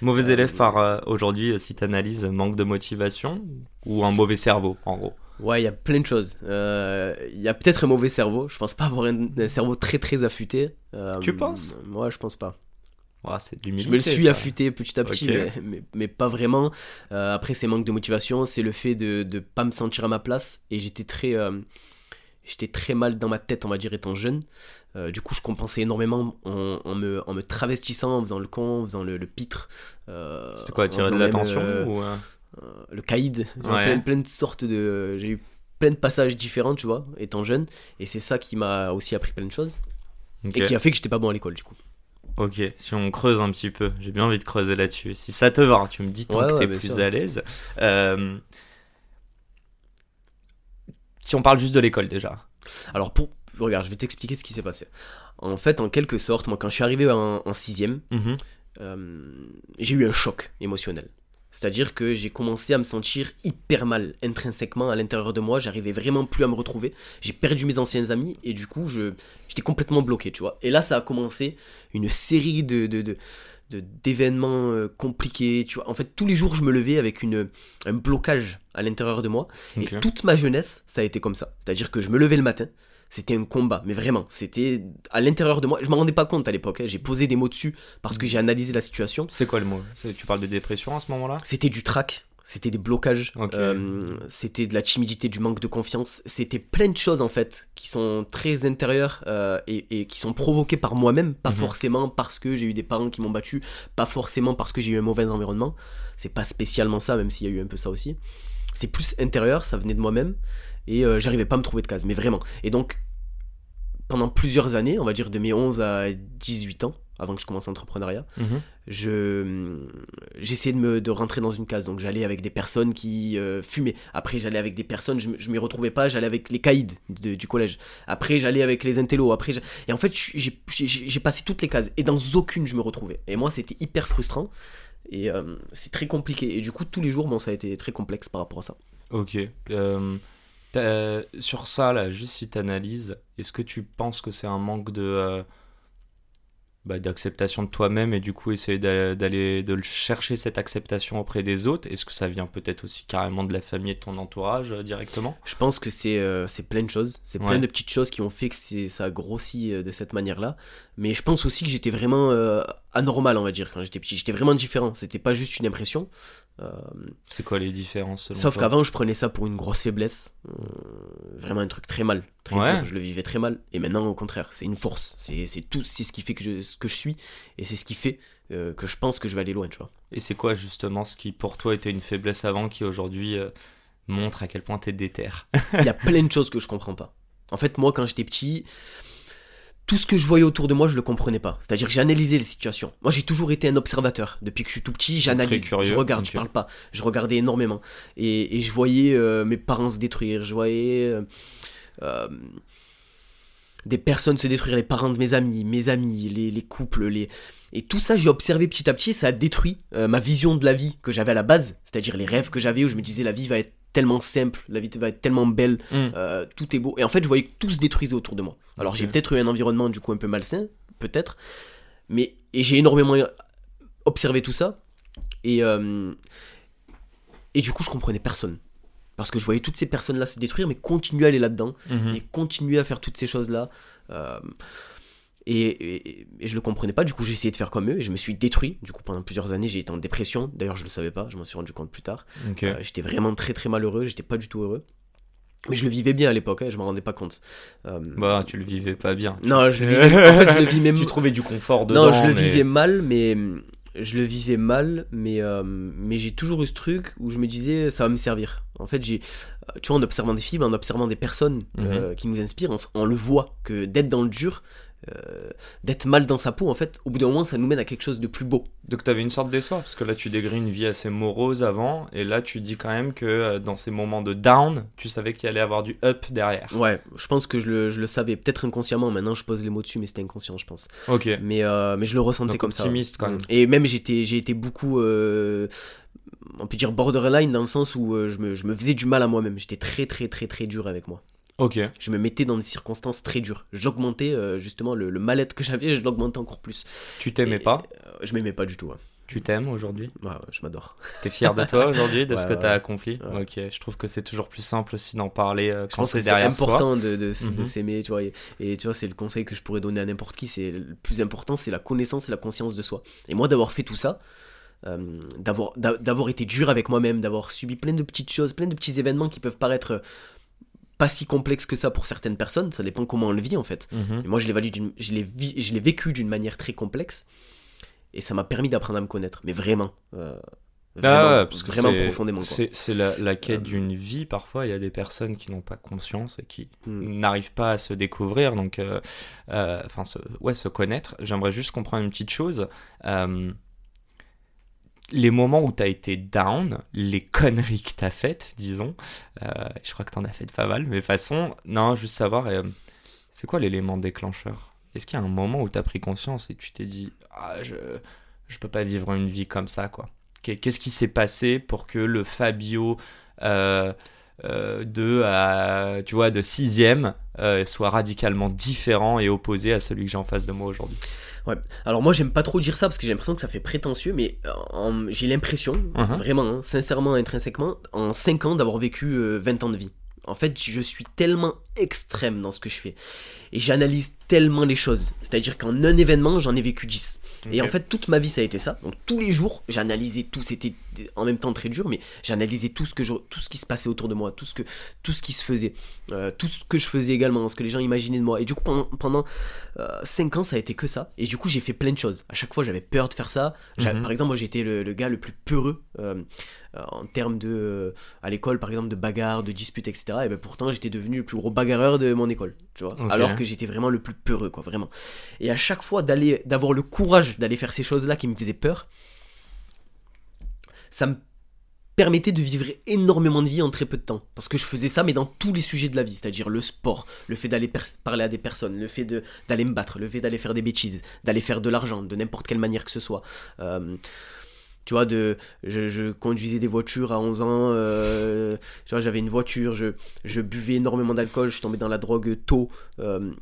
Mauvais élève par euh, aujourd'hui, si t'analyses, manque de motivation ou un mauvais cerveau, en gros? Ouais, il y a plein de choses. Euh, Il y a peut-être un mauvais cerveau. Je pense pas avoir un, un cerveau très très affûté. Euh, Tu penses? Moi, je pense pas. Ouais, C'est de Je me le suis ça. affûté petit à petit, mais, mais, mais pas vraiment. Euh, après, c'est manque de motivation, c'est le fait de ne pas me sentir à ma place. Et j'étais très, euh, j'étais très mal dans ma tête, on va dire, étant jeune. Euh, du coup, je compensais énormément en, en me, en me travestissant, en faisant le con, en faisant le, le pitre. euh, C'était quoi, attirer de l'attention euh, ou, le caïd, Ouais. plein, plein de sortes de. J'ai eu plein de passages différents, tu vois, étant jeune. Et c'est ça qui m'a aussi appris plein de choses. Et qui a fait que j'étais pas bon à l'école, du coup. Ok, si on creuse un petit peu, j'ai bien envie de creuser là-dessus. Si ça te va, tu me dis tant Ouais, que ouais, t'es plus sûr. à l'aise. Si on parle juste de l'école déjà. Alors, pour. Regarde, je vais t'expliquer ce qui s'est passé. En fait, en quelque sorte, moi, quand je suis arrivé en, en sixième, Mhm. euh, j'ai eu un choc émotionnel. C'est-à-dire que j'ai commencé à me sentir hyper mal intrinsèquement à l'intérieur de moi. J'arrivais vraiment plus à me retrouver. J'ai perdu mes anciens amis et du coup, je, j'étais complètement bloqué, tu vois. Et là, ça a commencé une série de- de- d'événements euh, compliqués, tu vois. En fait, tous les jours, je me levais avec une, un blocage à l'intérieur de moi. Et toute ma jeunesse, ça a été comme ça. C'est-à-dire que je me levais le matin, c'était un combat, mais vraiment, c'était à l'intérieur de moi. Je m'en rendais pas compte à l'époque, hein. j'ai posé des mots dessus parce que j'ai analysé la situation. C'est quoi le mot? Tu parles de dépression à ce moment-là? C'était du trac, c'était des blocages, euh, c'était de la timidité, du manque de confiance, c'était plein de choses en fait qui sont très intérieures euh, et, et qui sont provoquées par moi-même, pas Mhm. forcément parce que j'ai eu des parents qui m'ont battu, pas forcément parce que j'ai eu un mauvais environnement. C'est pas spécialement ça, même s'il y a eu un peu ça aussi. C'est plus intérieur, ça venait de moi-même et euh, j'arrivais pas à me trouver de case, mais vraiment. Et donc, pendant plusieurs années, on va dire de mes 11 à 18 ans, avant que je commence l'entrepreneuriat, Mhm. je j'essayais de me de rentrer dans une case. Donc j'allais avec des personnes qui euh, fumaient. Après j'allais avec des personnes je, je m'y retrouvais pas. J'allais avec les caïds de- du collège. Après j'allais avec les intellos. Après et en fait j'ai passé toutes les cases. Et dans aucune je me retrouvais. Et moi c'était hyper frustrant. Et euh, c'est très compliqué. Et du coup tous les jours bon ça a été très complexe par rapport à ça. Ok. Euh, sur ça, là, juste si tu analyses, est-ce que tu penses que c'est un manque de bah, d'acceptation de toi-même et du coup essayer d'a- d'aller de le chercher cette acceptation auprès des autres Est-ce que ça vient peut-être aussi carrément de la famille et de ton entourage euh, directement? Je pense que c'est euh, c'est plein de choses, c'est plein Ouais. de petites choses qui ont fait que c'est- ça a grossi euh, de cette manière-là. Mais je pense aussi que j'étais vraiment anormal, on va dire, quand j'étais petit. J'étais vraiment différent, c'était pas juste une impression. Euh, C'est quoi les différences selon sauf qu'avant, je prenais ça pour une grosse faiblesse. Euh, vraiment un truc très mal, très Ouais. dur. Je le vivais très mal. Et maintenant, au contraire, c'est une force. C'est tout, c'est ce qui fait que je, ce que je suis. Et c'est ce qui fait euh, que je pense que je vais aller loin, tu vois. Et c'est quoi justement ce qui pour toi était une faiblesse avant qui aujourd'hui montre à quel point t'es déter? Il y a plein de choses que je comprends pas. En fait, moi, quand j'étais petit, tout ce que je voyais autour de moi, je le comprenais pas. C'est-à-dire que j'analysais les situations. Moi, j'ai toujours été un observateur. Depuis que je suis tout petit, j'analyse, je regarde, je parle pas. Je regardais énormément. Et, et je voyais euh, mes parents se détruire. Je voyais euh, euh, des personnes se détruire, les parents de mes amis, mes amis, les, les couples, les... Et tout ça, j'ai observé petit à petit, ça a détruit ma vision de la vie que j'avais à la base, c'est-à-dire les rêves que j'avais où je me disais la vie va être tellement simple, la vie va être tellement belle, Hmm. euh, tout est beau. Et en fait, je voyais que tout se détruisait autour de moi. Alors, j'ai peut-être eu un environnement du coup un peu malsain, peut-être, mais et j'ai énormément observé tout ça. Et, euh, et du coup, je comprenais personne. Parce que je voyais toutes ces personnes-là se détruire, mais continuer à aller là-dedans, Mhm. et continuer à faire toutes ces choses-là. euh, et, et- et je le comprenais pas, du coup j'ai essayé de faire comme eux et je me suis détruit. Du coup pendant plusieurs années j'ai été en dépression. D'ailleurs je le savais pas, je m'en suis rendu compte plus tard. Euh, j'étais vraiment très très malheureux, j'étais pas du tout heureux. Mais je le vivais bien à l'époque, hein, je m'en rendais pas compte. Euh, Bah, tu le vivais pas bien. non, je le vivais, en fait, je le vivais Tu trouvais du confort dedans. Non, je le mais- vivais mal, mais je le vivais mal, mais euh, mais j'ai toujours eu ce truc où je me disais ça va me servir. En fait, j'ai, tu vois, en observant des films, en observant des personnes Mhm. euh, qui nous inspirent, on, on le voit que d'être dans le dur, euh, d'être mal dans sa peau, en fait, au bout d'un moment, ça nous mène à quelque chose de plus beau. Donc tu avais une sorte d'espoir, parce que là tu décris une vie assez morose avant, et là tu dis quand même que euh, dans ces moments de down, tu savais qu'il allait avoir du up derrière. Ouais, je pense que je le, je le savais, peut-être inconsciemment, maintenant je pose les mots dessus, mais c'était inconscient, je pense. Ok. Mais, euh, mais je le ressentais Donc comme ça. optimiste quand même. Et même j'étais, j'ai été beaucoup, on peut dire borderline dans le sens où je, me, je me faisais du mal à moi-même. J'étais très très très très dur avec moi. Ok. Je me mettais dans des circonstances très dures. J'augmentais euh, justement le, le mal-être que j'avais, je l'augmentais encore plus. Tu t'aimais pas euh, Je m'aimais pas du tout. ouais. Tu t'aimes aujourd'hui? Ouais, ouais, je m'adore. T'es fier de toi aujourd'hui, de ce que ouais. t'as accompli? Ok, je trouve que c'est toujours plus simple aussi d'en parler euh, Je pense que c'est soi. important de, Mhm. s'aimer, tu vois. Et, et tu vois, c'est le conseil que je pourrais donner à n'importe qui. C'est le plus important, c'est la connaissance et la conscience de soi. Et moi, d'avoir fait tout ça, euh, d'avoir d'a- d'avoir été dur avec moi-même, d'avoir subi plein de petites choses, plein de petits événements qui peuvent paraître pas si complexes que ça pour certaines personnes. Ça dépend comment on le vit en fait. Mhm. Et moi, je l'ai je vécu d'une manière très complexe. Et ça m'a permis d'apprendre à me connaître. Mais vraiment. euh, Ah vraiment, ouais, parce que vraiment c'est- profondément. C'est la, la quête Euh, d'une vie. Parfois, il y a des personnes qui n'ont pas conscience et qui Hmm. n'arrivent pas à se découvrir, donc, euh, euh, enfin, ouais, se connaître. J'aimerais juste comprendre une petite chose. Les moments où tu as été down, les conneries que tu as faites, disons, euh, je crois que tu en as fait pas mal, mais façon, non, juste savoir, euh, c'est quoi l'élément déclencheur? Est-ce qu'il y a un moment où tu as pris conscience et tu t'es dit, ah, je, je peux pas vivre une vie comme ça, quoi? Qu'est- Qu'est-ce qui s'est passé pour que le Fabio euh, euh, de, à, tu vois, de sixième euh, soit radicalement différent et opposé à celui que j'ai en face de moi aujourd'hui Ouais. Alors moi j'aime pas trop dire ça parce que j'ai l'impression que ça fait prétentieux, mais euh, j'ai l'impression, Mhm. vraiment, hein, sincèrement, intrinsèquement, en 5 ans d'avoir vécu euh, 20 ans de vie. En fait, je suis tellement extrême dans ce que je fais. Et j'analyse tellement les choses. C'est-à-dire qu'en un événement, j'en ai vécu 10. Et en fait, toute ma vie, ça a été ça. Donc tous les jours, j'analysais tout. C'était en même temps très dur, mais j'analysais tout ce que je- tout ce qui se passait autour de moi, tout ce que tout ce qui se faisait, euh, tout ce que je faisais également, ce que les gens imaginaient de moi. Et du coup, pendant, pendant 5 ans, ça a été que ça. Et du coup, j'ai fait plein de choses. À chaque fois, j'avais peur de faire ça. Mhm. Par exemple, moi, j'étais le, le gars le plus peureux euh, euh, en termes de euh, à l'école, par exemple, de bagarres, de disputes, etc. Et ben pourtant, j'étais devenu le plus gros bagarreur de mon école, tu vois. Alors que j'étais vraiment le plus peureux, quoi, vraiment. Et à chaque fois d'aller, d'avoir le courage d'aller faire ces choses-là qui me faisaient peur, ça me permettait de vivre énormément de vie en très peu de temps. Parce que je faisais ça, mais dans tous les sujets de la vie, c'est-à-dire le sport, le fait d'aller parler à des personnes, le fait d'aller me battre, le fait d'aller faire des bêtises, d'aller faire de l'argent, de n'importe quelle manière que ce soit. Euh, tu vois, de, je, je conduisais des voitures à 11 ans, euh, tu vois, j'avais une voiture, je, je buvais énormément d'alcool, je tombais dans la drogue tôt. euh,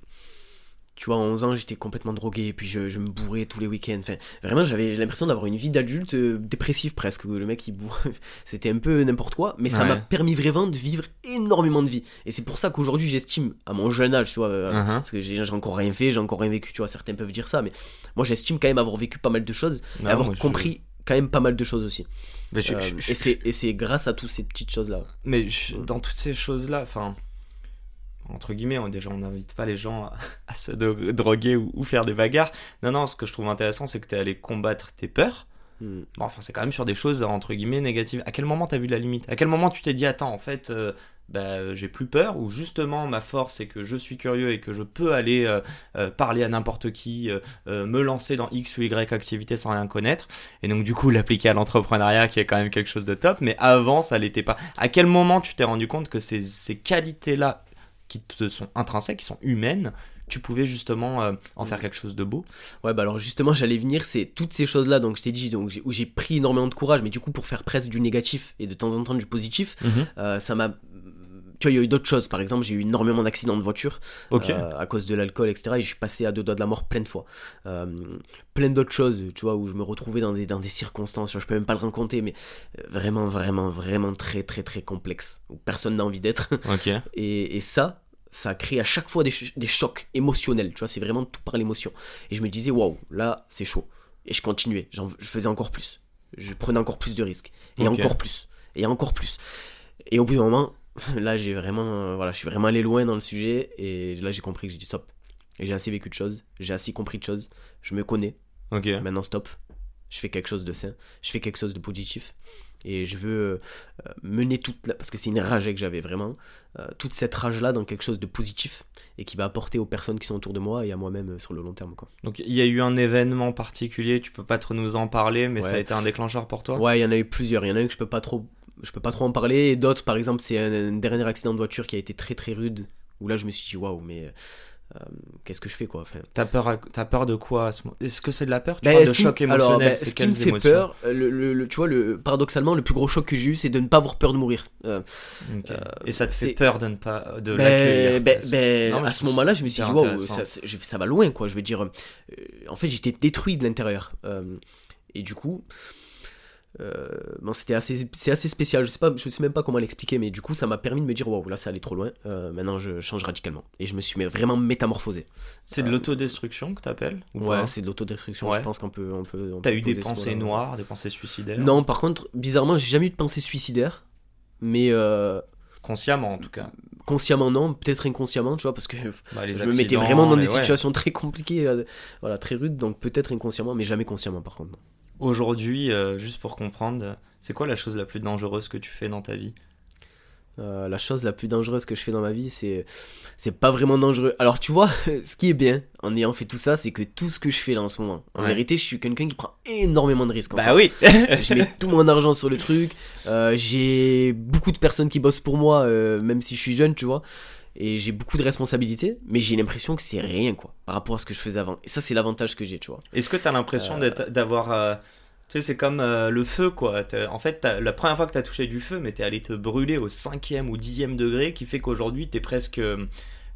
tu vois, à 11 ans, j'étais complètement drogué, et puis je, je me bourrais tous les week-ends. Enfin, vraiment, j'avais l'impression d'avoir une vie d'adulte euh, dépressif presque. Le mec, il bourre. C'était un peu n'importe quoi, mais ça Ouais. m'a permis vraiment de vivre énormément de vie. Et c'est pour ça qu'aujourd'hui, j'estime, à mon jeune âge, tu vois, euh, Mhm. parce que j'ai encore rien fait, j'ai encore rien vécu, tu vois, certains peuvent dire ça, mais moi, j'estime quand même avoir vécu pas mal de choses, Non, et avoir je- compris quand même pas mal de choses aussi. Mais je- Euh, et c'est- grâce à toutes ces petites choses-là. Mais Mm. dans toutes ces choses-là, enfin, entre guillemets, on, déjà, on n'invite pas les gens à, à se droguer ou, ou faire des bagarres. Non, non, ce que je trouve intéressant, c'est que tu es allé combattre tes peurs. Hmm. Bon, enfin, c'est quand même sur des choses, entre guillemets, négatives. À quel moment t'as vu la limite? À quel moment tu t'es dit, attends, en fait, euh, bah, j'ai plus peur Ou justement, ma force, c'est que je suis curieux et que je peux aller euh, euh, parler à n'importe qui, me lancer dans X ou Y activité sans rien connaître? Et donc, du coup, l'appliquer à l'entrepreneuriat, qui est quand même quelque chose de top. Mais avant, ça l'était pas. À quel moment tu t'es rendu compte que ces, ces qualités-là, qui te sont intrinsèques, qui sont humaines, tu pouvais justement euh, en faire quelque chose de beau Ouais, bah alors justement, j'allais venir, c'est toutes ces choses-là, donc je t'ai dit, donc, j'ai- où j'ai pris énormément de courage, mais du coup, pour faire presque du négatif et de temps en temps du positif, euh, ça m'a. Tu vois, il y a eu d'autres choses. Par exemple, j'ai eu énormément d'accidents de voiture euh, à cause de l'alcool, etc. Et je suis passé à deux doigts de la mort plein de fois. Euh, plein d'autres choses, tu vois, où je me retrouvais dans des, dans des circonstances, je peux même pas le raconter, mais euh, vraiment, vraiment, vraiment très, très, très complexe, où personne n'a envie d'être. Et, et ça, ça crée à chaque fois des, ch- des chocs émotionnels, tu vois, c'est vraiment tout par l'émotion. Et je me disais, waouh, là, c'est chaud. Et je continuais, je faisais encore plus. Je prenais encore plus de risques. Et encore plus. Et encore plus. Et au bout d'un moment, là, j'ai vraiment, euh, voilà, je suis vraiment allé loin dans le sujet. Et là, j'ai compris que j'ai dit stop. J'ai assez vécu de choses, j'ai assez compris de choses, je me connais. Ok. Maintenant, stop. Je fais quelque chose de sain, je fais quelque chose de positif. Et je veux euh, mener toute la... Parce que c'est une rage que j'avais vraiment. euh, toute cette rage-là dans quelque chose de positif et qui va apporter aux personnes qui sont autour de moi et à moi-même euh, sur le long terme. Quoi. Donc il y a eu un événement particulier, tu peux pas trop nous en parler, mais ça a été un déclencheur pour toi? Ouais, il y en a eu plusieurs. Il y en a un que je peux pas trop, je peux pas trop en parler. Et d'autres, par exemple, c'est un, un dernier accident de voiture qui a été très très rude. Où là, je me suis dit, waouh, mais euh, qu'est-ce que je fais quoi enfin, T'as peur, à- peur de quoi à ce moment Est-ce que c'est de la peur? Tu Ben, de choc me- alors, émotionnel, ben, ce qui me fait peur, euh, le, le- le- tu vois, le, paradoxalement, le plus gros choc que j'ai eu, c'est de ne pas avoir peur de mourir. Euh, euh, Et ça te fait peur de ne pas de ben, l'accueillir à ce moment-là, je me suis dit, waouh, ça, ça va loin, quoi. Je veux dire, en fait, j'étais détruit de l'intérieur. Et du coup, euh, bon, c'était assez, c'est assez spécial. Je sais pas, je sais même pas comment l'expliquer, mais du coup, ça m'a permis de me dire, waouh, là, ça allait trop loin. Euh, maintenant, je change radicalement. Et je me suis vraiment métamorphosé. C'est de l'autodestruction que t'appelles ou Ouais, c'est de l'autodestruction. Ouais. Je pense qu'on peut, on peut. on T'as eu des pensées noires, des pensées suicidaires? Non, par contre, bizarrement, j'ai jamais eu de pensée suicidaire. Mais euh, Consciemment en tout cas. consciemment, non. Peut-être inconsciemment, tu vois, parce que Bah, les je me mettais vraiment dans des ouais. situations très compliquées, euh, voilà, très rudes, donc peut-être inconsciemment, mais jamais consciemment par contre. non. Aujourd'hui, euh, juste pour comprendre, c'est quoi la chose la plus dangereuse que tu fais dans ta vie Euh, la chose la plus dangereuse que je fais dans ma vie, c'est c'est pas vraiment dangereux. Alors tu vois, ce qui est bien en ayant fait tout ça, c'est que tout ce que je fais là en ce moment, en Ouais. vérité, je suis quelqu'un qui prend énormément de risques. Bah fait. oui je mets tout mon argent sur le truc. euh, j'ai beaucoup de personnes qui bossent pour moi, euh, même si je suis jeune, tu vois. Et j'ai beaucoup de responsabilités, mais j'ai l'impression que c'est rien, quoi, par rapport à ce que je faisais avant. Et ça, c'est l'avantage que j'ai, tu vois. Est-ce que t'as l'impression Euh. d'avoir. euh, Tu sais, c'est comme euh, le feu, quoi. En fait, la première fois que t'as touché du feu, mais t'es allé te brûler au cinquième ou dixième degré, qui fait qu'aujourd'hui, t'es presque. euh,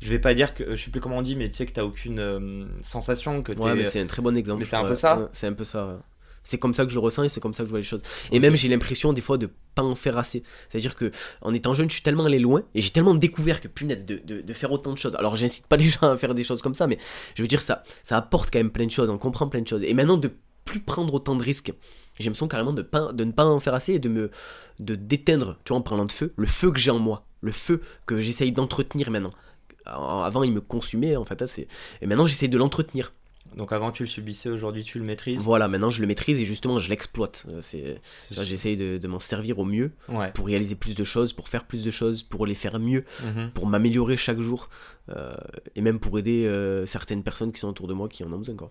Je vais pas dire que. Je sais plus comment on dit, mais tu sais que t'as aucune euh, sensation, que. Ouais, mais c'est un très bon exemple. mais c'est un Ouais, peu ça C'est un peu ça. C'est comme ça que je le ressens et c'est comme ça que je vois les choses. Et même j'ai l'impression des fois de pas en faire assez. C'est-à-dire que en étant jeune, je suis tellement allé loin et j'ai tellement découvert que punaise de, de, de faire autant de choses. Alors j'incite pas les gens à faire des choses comme ça, mais je veux dire ça, ça apporte quand même plein de choses, on comprend plein de choses. Et maintenant de plus prendre autant de risques. J'ai l'impression carrément de, pas, de ne pas en faire assez et de me de d'éteindre, tu vois, en parlant de feu, le feu que j'ai en moi, le feu que j'essaye d'entretenir maintenant. Avant, il me consumait en fait assez. Et maintenant, j'essaye de l'entretenir. Donc avant, tu le subissais, aujourd'hui, tu le maîtrises. Voilà, maintenant je le maîtrise et justement je l'exploite. Euh, C'est, j'essaye de, de m'en servir au mieux Ouais. pour réaliser plus de choses, pour faire plus de choses, pour les faire mieux, Mhm. pour m'améliorer chaque jour euh, et même pour aider euh, certaines personnes qui sont autour de moi qui en ont besoin. Quoi.